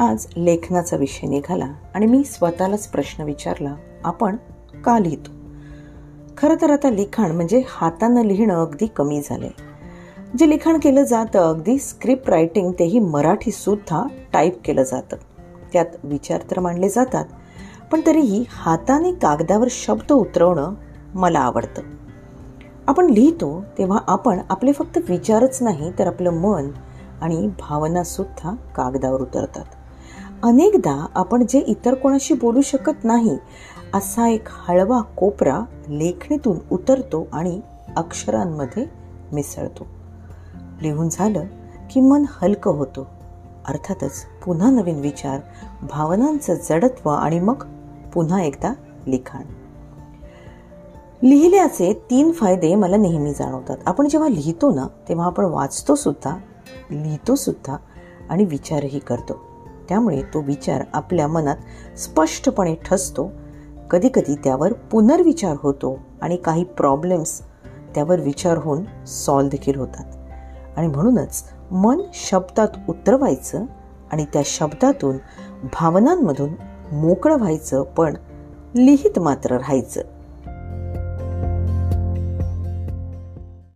आज लेखनाचा विषय निघाला आणि मी स्वतःलाच प्रश्न विचारला आपण का लिहितो? खरं तर आता लिखाण म्हणजे हातानं लिहिणं अगदी कमी झालंय. जे लिखाण केलं जातं अगदी स्क्रिप्ट रायटिंग तेही मराठी सुद्धा टाईप केलं जातं. त्यात विचार तर मांडले जातात पण तरीही हाताने कागदावर शब्द उतरवणं मला आवडतं. आपण लिहितो तेव्हा आपण आपले फक्त विचारच नाही तर आपलं मन आणि भावना सुद्धा कागदावर उतरतात. अनेकदा आपण जे इतर कोणाशी बोलू शकत नाही असा एक हळवा कोपरा लेखणीतून उतरतो आणि अक्षरांमध्ये मिसळतो. लिहून झालं की मन हलकं होतं. अर्थातच पुन्हा नवीन विचार भावनांचं जडत्व आणि मग पुन्हा एकदा लिखाण. लिहिल्याचे तीन फायदे मला नेहमी जाणवतात. आपण जेव्हा लिहितो ना तेव्हा आपण वाचतो सुद्धा लिहितो सुद्धा आणि विचारही करतो. त्यामुळे तो विचार आपल्या मनात स्पष्टपणे ठसतो. कधीकधी त्यावर पुनर्विचार होतो आणि काही प्रॉब्लेम्स त्यावर विचार होऊन सॉल्व देखील होतात. आणि म्हणूनच मन शब्दात उतरवायचं आणि त्या शब्दातून भावनांमधून मोकळं व्हायचं पण लिहित मात्र राहायचं.